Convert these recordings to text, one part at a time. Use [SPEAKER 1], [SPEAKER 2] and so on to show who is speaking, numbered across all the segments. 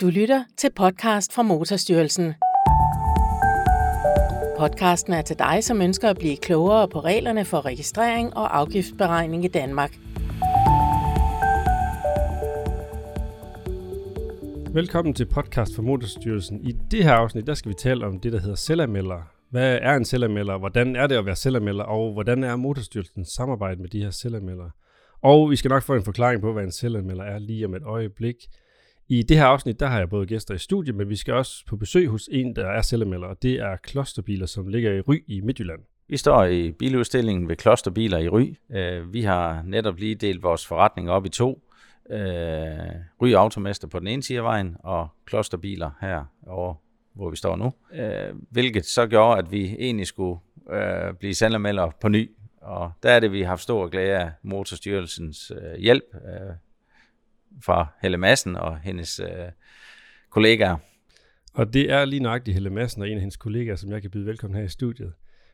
[SPEAKER 1] Du lytter til podcast fra Motorstyrelsen. Podcasten er til dig, som ønsker at blive klogere på reglerne for registrering og afgiftsberegning i Danmark.
[SPEAKER 2] Velkommen til podcast fra Motorstyrelsen. I det her afsnit, der skal vi tale om det, der hedder selvanmelder. Hvad er en selvanmelder? Hvordan er det at være selvanmelder? Og hvordan er Motorstyrelsens samarbejde med de her selvanmeldere? Og vi skal nok få en forklaring på, hvad en selvanmelder er lige om et øjeblik. I det her afsnit, der har jeg både gæster i studiet, men vi skal også på besøg hos en, der er selvanmelder, og det er Klosterbiler, som ligger i Ry i Midtjylland.
[SPEAKER 3] Vi står i biludstillingen ved Klosterbiler i Ry. Øh, vi har netop lige delt vores forretning op i to. Øh, Ry Automester på den ene side af vejen, og Klosterbiler her over, hvor vi står nu. Øh, hvilket så gjorde, at vi egentlig skulle øh, blive selvanmelder på ny. Og der er det, vi har haft stor glæde af Motorstyrelsens hjælp fra Helle Madsen og hendes øh, kollegaer.
[SPEAKER 2] Og det er lige nøjagtigt Helle Madsen og en af hendes kollegaer, som jeg kan byde velkommen her i studiet.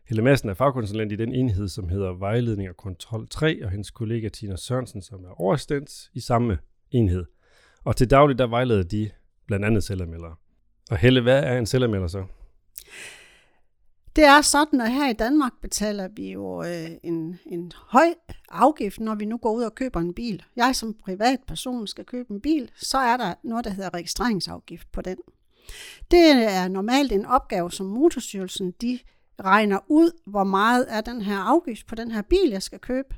[SPEAKER 2] Helle Madsen er fagkonsulent i den enhed, som hedder Vejledning og Kontrol 3, og hendes kollega Tina Sørensen, som er overstænds i samme enhed. Og til daglig, der vejleder de blandt andet selvanmeldere. Og Helle, hvad er en selvanmelder så?
[SPEAKER 4] Det er sådan, at her i Danmark betaler vi jo øh, en, en høj afgift, når vi nu går ud og køber en bil. Jeg som privatperson skal købe en bil, så er der noget, der hedder registreringsafgift på den. Det er normalt en opgave, som Motorstyrelsen de regner ud, hvor meget er den her afgift på den her bil, jeg skal købe.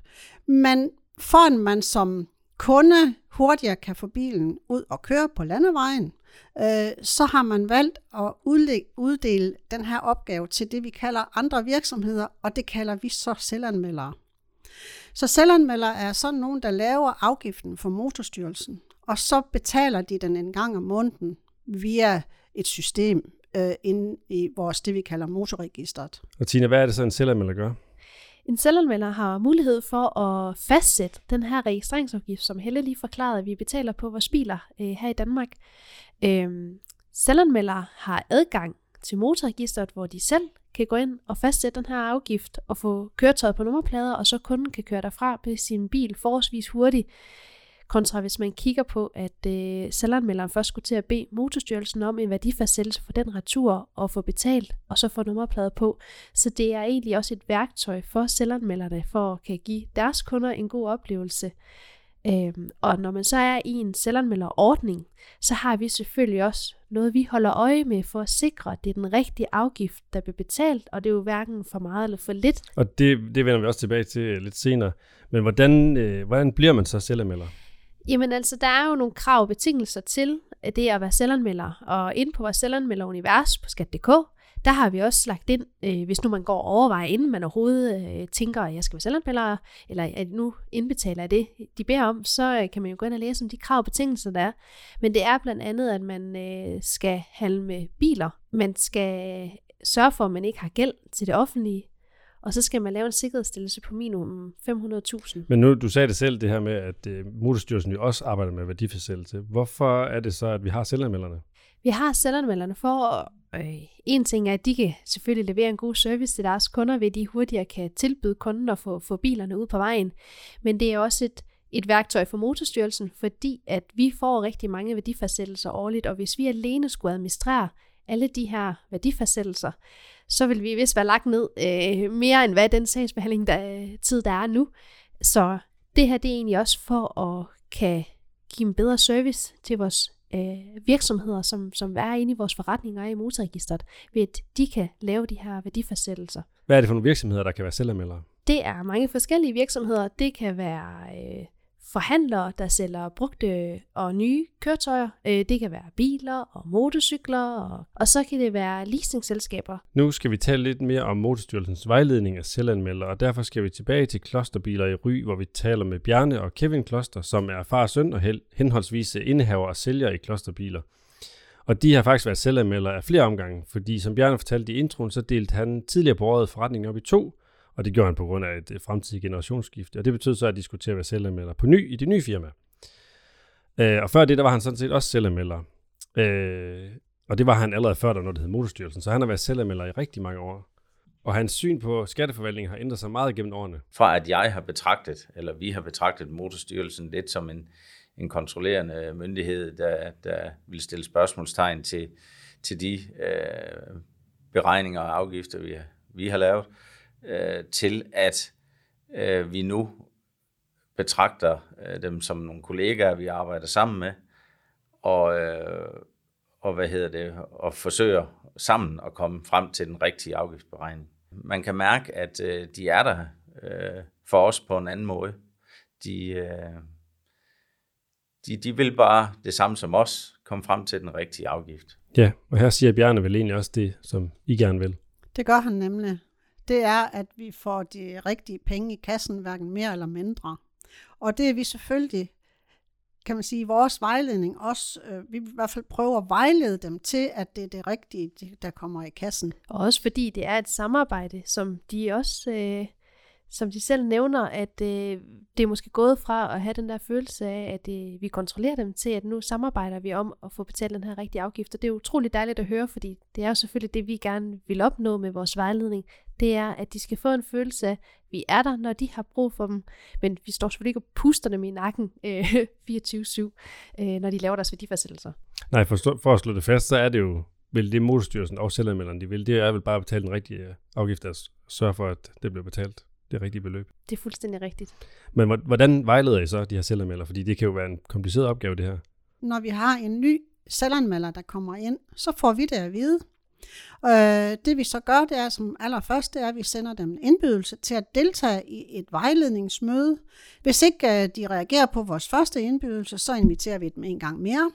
[SPEAKER 4] Men for at man som kunde hurtigere kan få bilen ud og køre på landevejen, øh, så har man valgt at uddele den her opgave til det, vi kalder andre virksomheder, og det kalder vi så selvanmeldere. Så selvanmeldere er sådan nogen, der laver afgiften for motorstyrelsen, og så betaler de den en gang om måneden via et system øh, inde i vores, det vi kalder motorregistret.
[SPEAKER 2] Og Tina, hvad er det så en selvanmelder gør?
[SPEAKER 5] En selvanmelder har mulighed for at fastsætte den her registreringsafgift, som Helle lige forklarede, at vi betaler på vores biler øh, her i Danmark. Øhm, selvanmeldere har adgang til motorregistret, hvor de selv kan gå ind og fastsætte den her afgift og få køretøjet på nummerplader, og så kunden kan køre derfra på sin bil forholdsvis hurtigt. Kontra hvis man kigger på, at øh, selvanmelderen først skulle til at bede motorstyrelsen om en værdifastsættelse for den retur og få betalt, og så få nummerplade på. Så det er egentlig også et værktøj for selvanmelderne for at kan give deres kunder en god oplevelse. Øhm, og når man så er i en selvanmelderordning, så har vi selvfølgelig også noget, vi holder øje med for at sikre, at det er den rigtige afgift, der bliver betalt, og det er jo hverken for meget eller for lidt.
[SPEAKER 2] Og det, det vender vi også tilbage til lidt senere. Men hvordan, øh, hvordan bliver man så selvanmelder?
[SPEAKER 5] Jamen altså, der er jo nogle krav og betingelser til det at være selvanmelder. Og inde på vores selvanmelderunivers på skat.dk, der har vi også lagt ind, øh, hvis nu man går og overvejer, inden man overhovedet øh, tænker, at jeg skal være selvanmelder, eller at nu indbetaler jeg det, de beder om, så øh, kan man jo gå ind og læse om de krav og betingelser, der er. Men det er blandt andet, at man øh, skal handle med biler. Man skal sørge for, at man ikke har gæld til det offentlige og så skal man lave en sikkerhedsstillelse på minimum 500.000.
[SPEAKER 2] Men nu, du sagde det selv, det her med, at øh, Motorstyrelsen jo også arbejder med værdifastsættelse. Hvorfor er det så, at vi har selvanmelderne?
[SPEAKER 5] Vi har selvanmelderne for, øh, en ting er, at de kan selvfølgelig levere en god service til deres kunder, ved at de hurtigere kan tilbyde kunden at få, få bilerne ud på vejen. Men det er også et, et værktøj for Motorstyrelsen, fordi at vi får rigtig mange værdifastsættelser årligt, og hvis vi alene skulle administrere alle de her værdifastsættelser, så vil vi vist være lagt ned øh, mere end hvad den sagsbehandling der, tid, der er nu. Så det her det er egentlig også for at kan give en bedre service til vores øh, virksomheder, som, som er inde i vores forretninger i motorregistret, ved at de kan lave de her værdifastsættelser.
[SPEAKER 2] Hvad er det for nogle virksomheder, der kan være selvanmeldere?
[SPEAKER 5] Det er mange forskellige virksomheder. Det kan være øh, forhandlere, der sælger brugte og nye køretøjer. Øh, det kan være biler og motorcykler, og, og så kan det være leasingselskaber.
[SPEAKER 2] Nu skal vi tale lidt mere om Motorstyrelsens vejledning af selvanmeldere, og derfor skal vi tilbage til klosterbiler i Ry, hvor vi taler med Bjarne og Kevin Kloster, som er far og søn og henholdsvis indehaver og sælger i klosterbiler. Og de har faktisk været selvanmeldere af flere omgange, fordi som Bjarne fortalte i introen, så delte han tidligere på året forretningen op i to, og det gjorde han på grund af et fremtidigt generationsskifte. Og det betød så, at de skulle til at være selvanmelder på ny i det nye firma. Øh, og før det, der var han sådan set også selvanmelder. Øh, og det var han allerede før, der noget, der hed Motorstyrelsen. Så han har været selvanmelder i rigtig mange år. Og hans syn på skatteforvaltningen har ændret sig meget gennem årene.
[SPEAKER 3] Fra at jeg har betragtet, eller vi har betragtet Motorstyrelsen lidt som en, en kontrollerende myndighed, der, der vil stille spørgsmålstegn til, til de øh, beregninger og afgifter, vi, vi har lavet, øh, til at øh, vi nu betragter øh, dem som nogle kollegaer, vi arbejder sammen med, og, øh, og hvad hedder det, og forsøger sammen at komme frem til den rigtige afgiftsberegning. Man kan mærke, at øh, de er der øh, for os på en anden måde. De, øh, de, de vil bare det samme som os, komme frem til den rigtige afgift.
[SPEAKER 2] Ja, og her siger Bjarne vel egentlig også det, som I gerne vil.
[SPEAKER 4] Det gør han nemlig. Det er, at vi får de rigtige penge i kassen, hverken mere eller mindre. Og det er vi selvfølgelig, kan man sige, i vores vejledning også, øh, vi vil i hvert fald prøve at vejlede dem til, at det er det rigtige, der kommer i kassen.
[SPEAKER 5] Og også fordi det er et samarbejde, som de også øh, som de selv nævner, at øh, det er måske gået fra at have den der følelse af, at øh, vi kontrollerer dem, til at nu samarbejder vi om at få betalt den her rigtige afgift. Og det er utroligt dejligt at høre, fordi det er jo selvfølgelig det, vi gerne vil opnå med vores vejledning. Det er, at de skal få en følelse af, at vi er der, når de har brug for dem. Men vi står selvfølgelig ikke og puster dem i nakken øh, 24-7, øh, når de laver deres værdifastsættelser.
[SPEAKER 2] Nej, for, for at slå det fast, så er det jo vil det motorstyrelsen og selvanmelderen, de vil, det er vel bare at betale den rigtige øh, afgift, og sørge for, at det bliver betalt det rigtige beløb.
[SPEAKER 5] Det er fuldstændig rigtigt.
[SPEAKER 2] Men hvordan vejleder I så de her selvanmelder? Fordi det kan jo være en kompliceret opgave, det her.
[SPEAKER 4] Når vi har en ny selvanmelder, der kommer ind, så får vi det at vide. Øh, det vi så gør, det er som allerførst, det er, at vi sender dem en indbydelse til at deltage i et vejledningsmøde. Hvis ikke øh, de reagerer på vores første indbydelse, så inviterer vi dem en gang mere.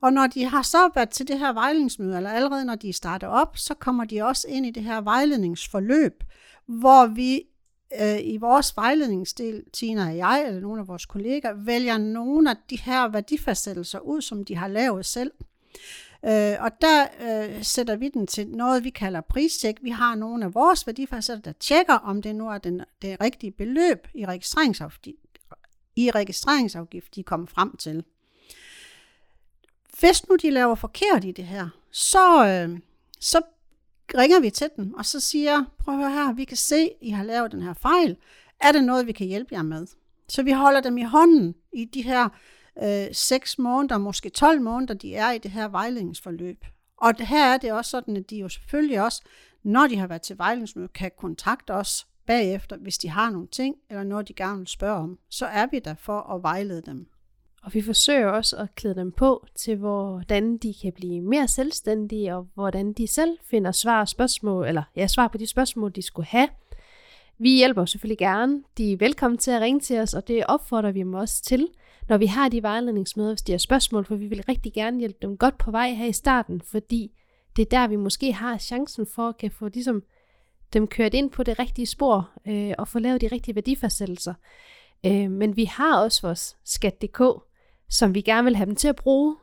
[SPEAKER 4] Og når de har så været til det her vejledningsmøde, eller allerede når de starter op, så kommer de også ind i det her vejledningsforløb, hvor vi øh, i vores vejledningsdel, Tina og jeg, eller nogle af vores kolleger, vælger nogle af de her værdifastsættelser ud, som de har lavet selv. Øh, og der øh, sætter vi den til noget, vi kalder pristjek. Vi har nogle af vores værdifastsættelser, der tjekker, om det nu er den, det rigtige beløb i registreringsafgift, i registreringsafgift, de kommer frem til. Hvis nu de laver forkert i det her, så, øh, så ringer vi til dem, og så siger, prøv at høre her, vi kan se, I har lavet den her fejl. Er det noget, vi kan hjælpe jer med? Så vi holder dem i hånden i de her øh, 6 måneder, måske 12 måneder, de er i det her vejledningsforløb. Og her er det også sådan, at de jo selvfølgelig også, når de har været til vejledningsmøde, kan kontakte os bagefter, hvis de har nogle ting, eller noget, de gerne vil spørge om. Så er vi der for at vejlede dem.
[SPEAKER 5] Og vi forsøger også at klæde dem på til, hvordan de kan blive mere selvstændige, og hvordan de selv finder svar, spørgsmål, eller, ja, svar på de spørgsmål, de skulle have. Vi hjælper selvfølgelig gerne. De er velkommen til at ringe til os, og det opfordrer vi dem også til, når vi har de vejledningsmøder, hvis de har spørgsmål, for vi vil rigtig gerne hjælpe dem godt på vej her i starten, fordi det er der, vi måske har chancen for at kan få ligesom, dem kørt ind på det rigtige spor øh, og få lavet de rigtige værdifastsættelser. Øh, men vi har også vores skat.dk, som vi gerne vil have dem til at bruge,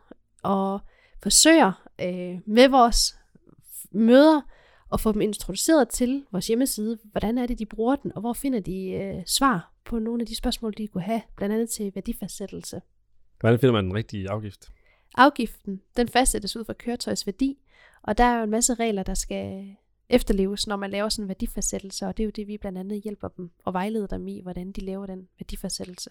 [SPEAKER 5] og forsøger øh, med vores møder at få dem introduceret til vores hjemmeside. Hvordan er det, de bruger den, og hvor finder de øh, svar på nogle af de spørgsmål, de kunne have, blandt andet til værdifastsættelse.
[SPEAKER 2] Hvordan finder man den rigtige afgift?
[SPEAKER 5] Afgiften, den fastsættes ud fra køretøjs værdi, og der er jo en masse regler, der skal efterleves, når man laver sådan en værdifastsættelse, og det er jo det, vi blandt andet hjælper dem og vejleder dem i, hvordan de laver den værdifastsættelse.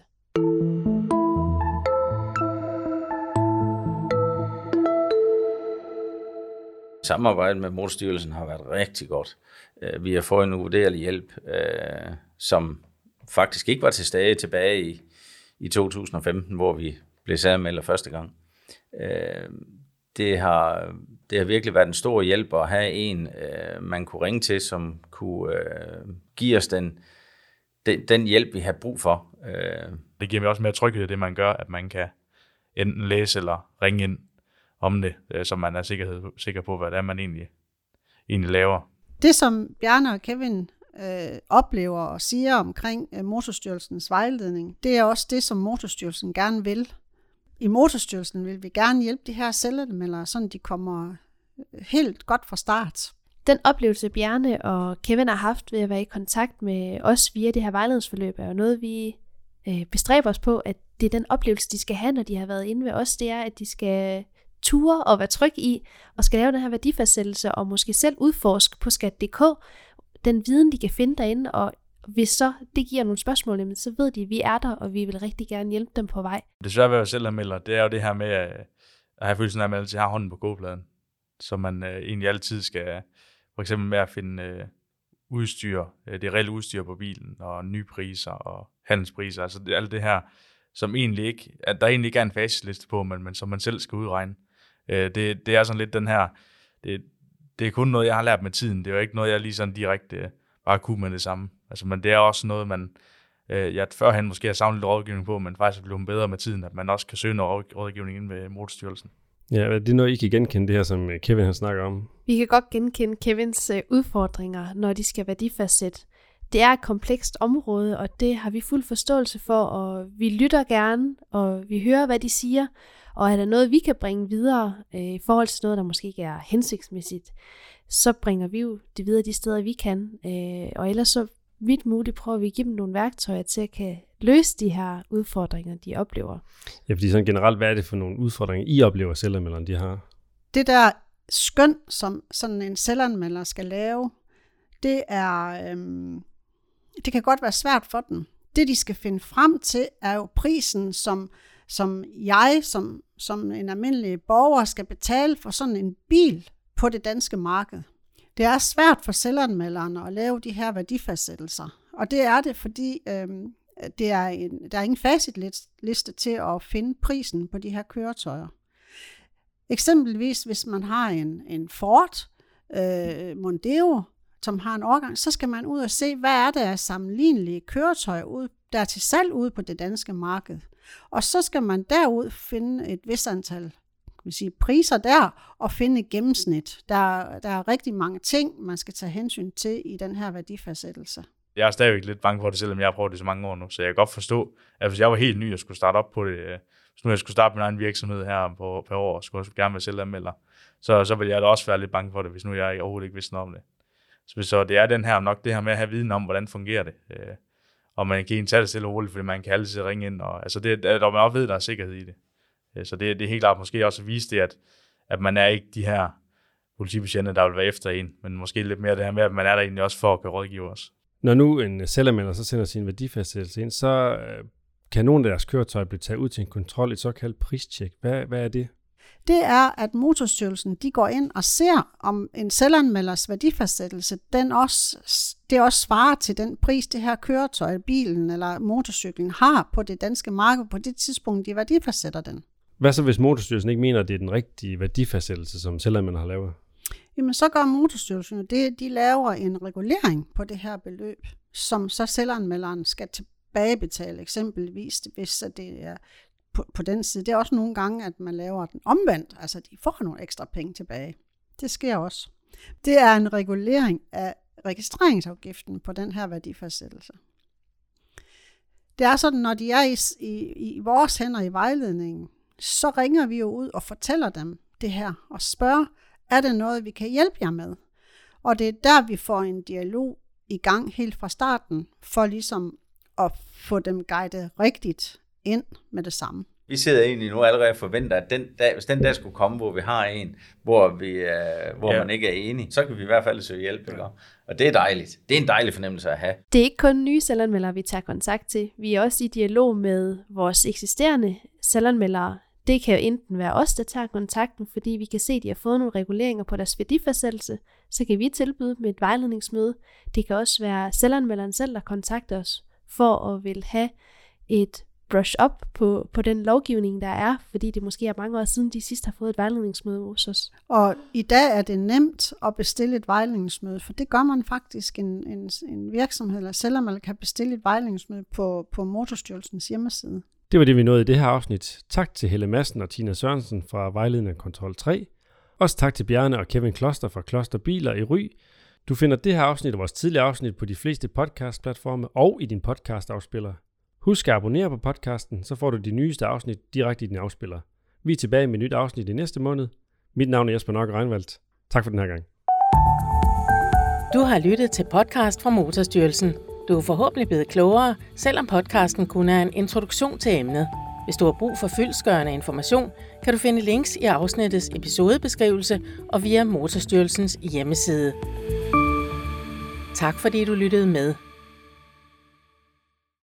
[SPEAKER 3] Samarbejdet med Motorstyrelsen har været rigtig godt. Øh, vi har fået en uvurderlig hjælp, øh, som faktisk ikke var til stede tilbage i, i 2015, hvor vi blev særmelder første gang. Øh, det har, det har virkelig været en stor hjælp at have en, man kunne ringe til, som kunne give os den, den, den hjælp, vi har brug for.
[SPEAKER 6] Det giver mig også mere tryghed, det man gør, at man kan enten læse eller ringe ind om det, øh, så man er sikker, sikker på, hvad det er, man egentlig, egentlig laver.
[SPEAKER 4] Det, som Bjarne og Kevin øh, oplever og siger omkring øh, Motorstyrelsens vejledning, det er også det, som Motorstyrelsen gerne vil. I Motorstyrelsen vil vi gerne hjælpe de her celleanmeldere, så de kommer øh, helt godt fra start.
[SPEAKER 5] Den oplevelse, Bjarne og Kevin har haft ved at være i kontakt med os via det her vejledningsforløb, er jo noget, vi øh, bestræber os på, at det er den oplevelse, de skal have, når de har været inde ved os, det er, at de skal ture og være tryg i, og skal lave den her værdifastsættelse, og måske selv udforske på skat.dk, den viden, de kan finde derinde, og hvis så det giver nogle spørgsmål, jamen, så ved de, at vi er der, og vi vil rigtig gerne hjælpe dem på vej.
[SPEAKER 6] Det svære ved at selv melder, det er jo det her med øh, at have følelsen af, at man altid har hånden på gåpladen. Så man øh, egentlig altid skal, for eksempel med at finde øh, udstyr, øh, det reelle udstyr på bilen, og nye priser og handelspriser, altså det, alt det her, som egentlig ikke, at der egentlig ikke er en facitliste på, men, men som man selv skal udregne. Øh, det, det er sådan lidt den her, det, det er kun noget, jeg har lært med tiden. Det er jo ikke noget, jeg lige sådan direkte øh, bare kunne med det samme. Altså, men det er også noget, man, øh, jeg førhen måske har savnet lidt rådgivning på, men faktisk er blevet bedre med tiden, at man også kan søge noget rådgivning ind med Motorstyrelsen.
[SPEAKER 2] Ja, det er noget, I kan genkende det her, som øh, Kevin har snakket om.
[SPEAKER 5] Vi kan godt genkende Kevins øh, udfordringer, når de skal værdifastsætte. Det er et komplekst område, og det har vi fuld forståelse for, og vi lytter gerne, og vi hører, hvad de siger, og er der noget, vi kan bringe videre øh, i forhold til noget, der måske ikke er hensigtsmæssigt, så bringer vi jo det videre de steder, vi kan. Øh, og ellers så vidt muligt prøver vi at give dem nogle værktøjer til at kan løse de her udfordringer, de oplever.
[SPEAKER 2] Ja, fordi sådan generelt, hvad er det for nogle udfordringer, I oplever selvanmelderen, de har?
[SPEAKER 4] Det der skøn, som sådan en selvanmelder skal lave, det er, øhm, det kan godt være svært for dem. Det, de skal finde frem til, er jo prisen, som, som jeg som, som en almindelig borger skal betale for sådan en bil på det danske marked. Det er svært for selvanmelderne at lave de her værdifastsættelser, og det er det, fordi øh, det er en, der er ingen facitliste til at finde prisen på de her køretøjer. Eksempelvis hvis man har en, en Ford øh, Mondeo, som har en overgang, så skal man ud og se, hvad er det af sammenlignelige køretøjer, ud, der er til salg ude på det danske marked. Og så skal man derud finde et vis antal kan sige, priser der og finde et gennemsnit. Der, der er rigtig mange ting, man skal tage hensyn til i den her værdifastsættelse.
[SPEAKER 6] Jeg er stadigvæk lidt bange for det, selvom jeg har prøvet det så mange år nu, så jeg kan godt forstå, at hvis jeg var helt ny og skulle starte op på det, øh, hvis nu jeg skulle starte min egen virksomhed her på, på år, og skulle gerne være selvanmelder, så, så ville jeg da også være lidt bange for det, hvis nu jeg overhovedet ikke vidste noget om det. Så, så det er den her nok det her med at have viden om, hvordan fungerer det. Øh, og man kan ikke tage det stille og roligt, fordi man kan altid ringe ind. Og, altså det, der, man også ved, der er sikkerhed i det. Øh, så det, det er helt klart måske også at vise det, at, at man er ikke de her politibetjente, der vil være efter en, men måske lidt mere det her med, at man er der egentlig også for at kunne rådgive os.
[SPEAKER 2] Når nu en selvanmelder så sender sin værdifastsættelse ind, så øh, kan nogle af deres køretøjer blive taget ud til en kontrol, et såkaldt pristjek. Hvad, hvad er det?
[SPEAKER 4] Det er, at Motorstyrelsen de går ind og ser, om en selvanmelders værdifastsættelse, den også, det også svarer til den pris, det her køretøj, bilen eller motorcyklen har på det danske marked på det tidspunkt, de værdifastsætter den.
[SPEAKER 2] Hvad så, hvis Motorstyrelsen ikke mener, at det er den rigtige værdifastsættelse, som selvanmelder har lavet?
[SPEAKER 4] Jamen, så gør Motorstyrelsen det, de laver en regulering på det her beløb, som så selvanmelderen skal tilbagebetale, eksempelvis hvis det er på, på den side. Det er også nogle gange, at man laver den omvendt, altså de får nogle ekstra penge tilbage. Det sker også. Det er en regulering af registreringsafgiften på den her værdifastsættelse. Det er sådan, når de er i, i, i vores hænder i vejledningen, så ringer vi jo ud og fortæller dem det her, og spørger, er det noget, vi kan hjælpe jer med? Og det er der, vi får en dialog i gang helt fra starten, for ligesom at få dem guidet rigtigt ind med det samme.
[SPEAKER 3] Vi sidder egentlig nu allerede og forventer, at den dag, hvis den dag skulle komme, hvor vi har en, hvor, vi, uh, hvor ja. man ikke er enig, så kan vi i hvert fald søge hjælp. Ikke? Og det er dejligt. Det er en dejlig fornemmelse at have.
[SPEAKER 5] Det er ikke kun nye selvanmeldere, vi tager kontakt til. Vi er også i dialog med vores eksisterende selvanmeldere, det kan jo enten være os, der tager kontakten, fordi vi kan se, at de har fået nogle reguleringer på deres værdifastsættelse, så kan vi tilbyde med et vejledningsmøde. Det kan også være selvanmelderen selv, der kontakter os for at vil have et brush up på, på den lovgivning, der er, fordi det måske er mange år siden, de sidst har fået et vejledningsmøde hos os.
[SPEAKER 4] Og i dag er det nemt at bestille et vejledningsmøde, for det gør man faktisk en, en, en virksomhed, eller selvom man kan bestille et vejledningsmøde på, på Motorstyrelsens hjemmeside.
[SPEAKER 2] Det var det, vi nåede i det her afsnit. Tak til Helle Madsen og Tina Sørensen fra Vejledende Kontrol 3. Også tak til Bjarne og Kevin Kloster fra Kloster Biler i Ry. Du finder det her afsnit og vores tidligere afsnit på de fleste podcast-platforme og i din podcast-afspiller. Husk at abonnere på podcasten, så får du de nyeste afsnit direkte i din afspiller. Vi er tilbage med et nyt afsnit i næste måned. Mit navn er Jesper Nok Reinvaldt. Tak for den her gang.
[SPEAKER 1] Du har lyttet til podcast fra Motorstyrelsen. Du er forhåbentlig blevet klogere, selvom podcasten kun er en introduktion til emnet. Hvis du har brug for fyldsgørende information, kan du finde links i afsnittets episodebeskrivelse og via Motorstyrelsens hjemmeside. Tak fordi du lyttede med.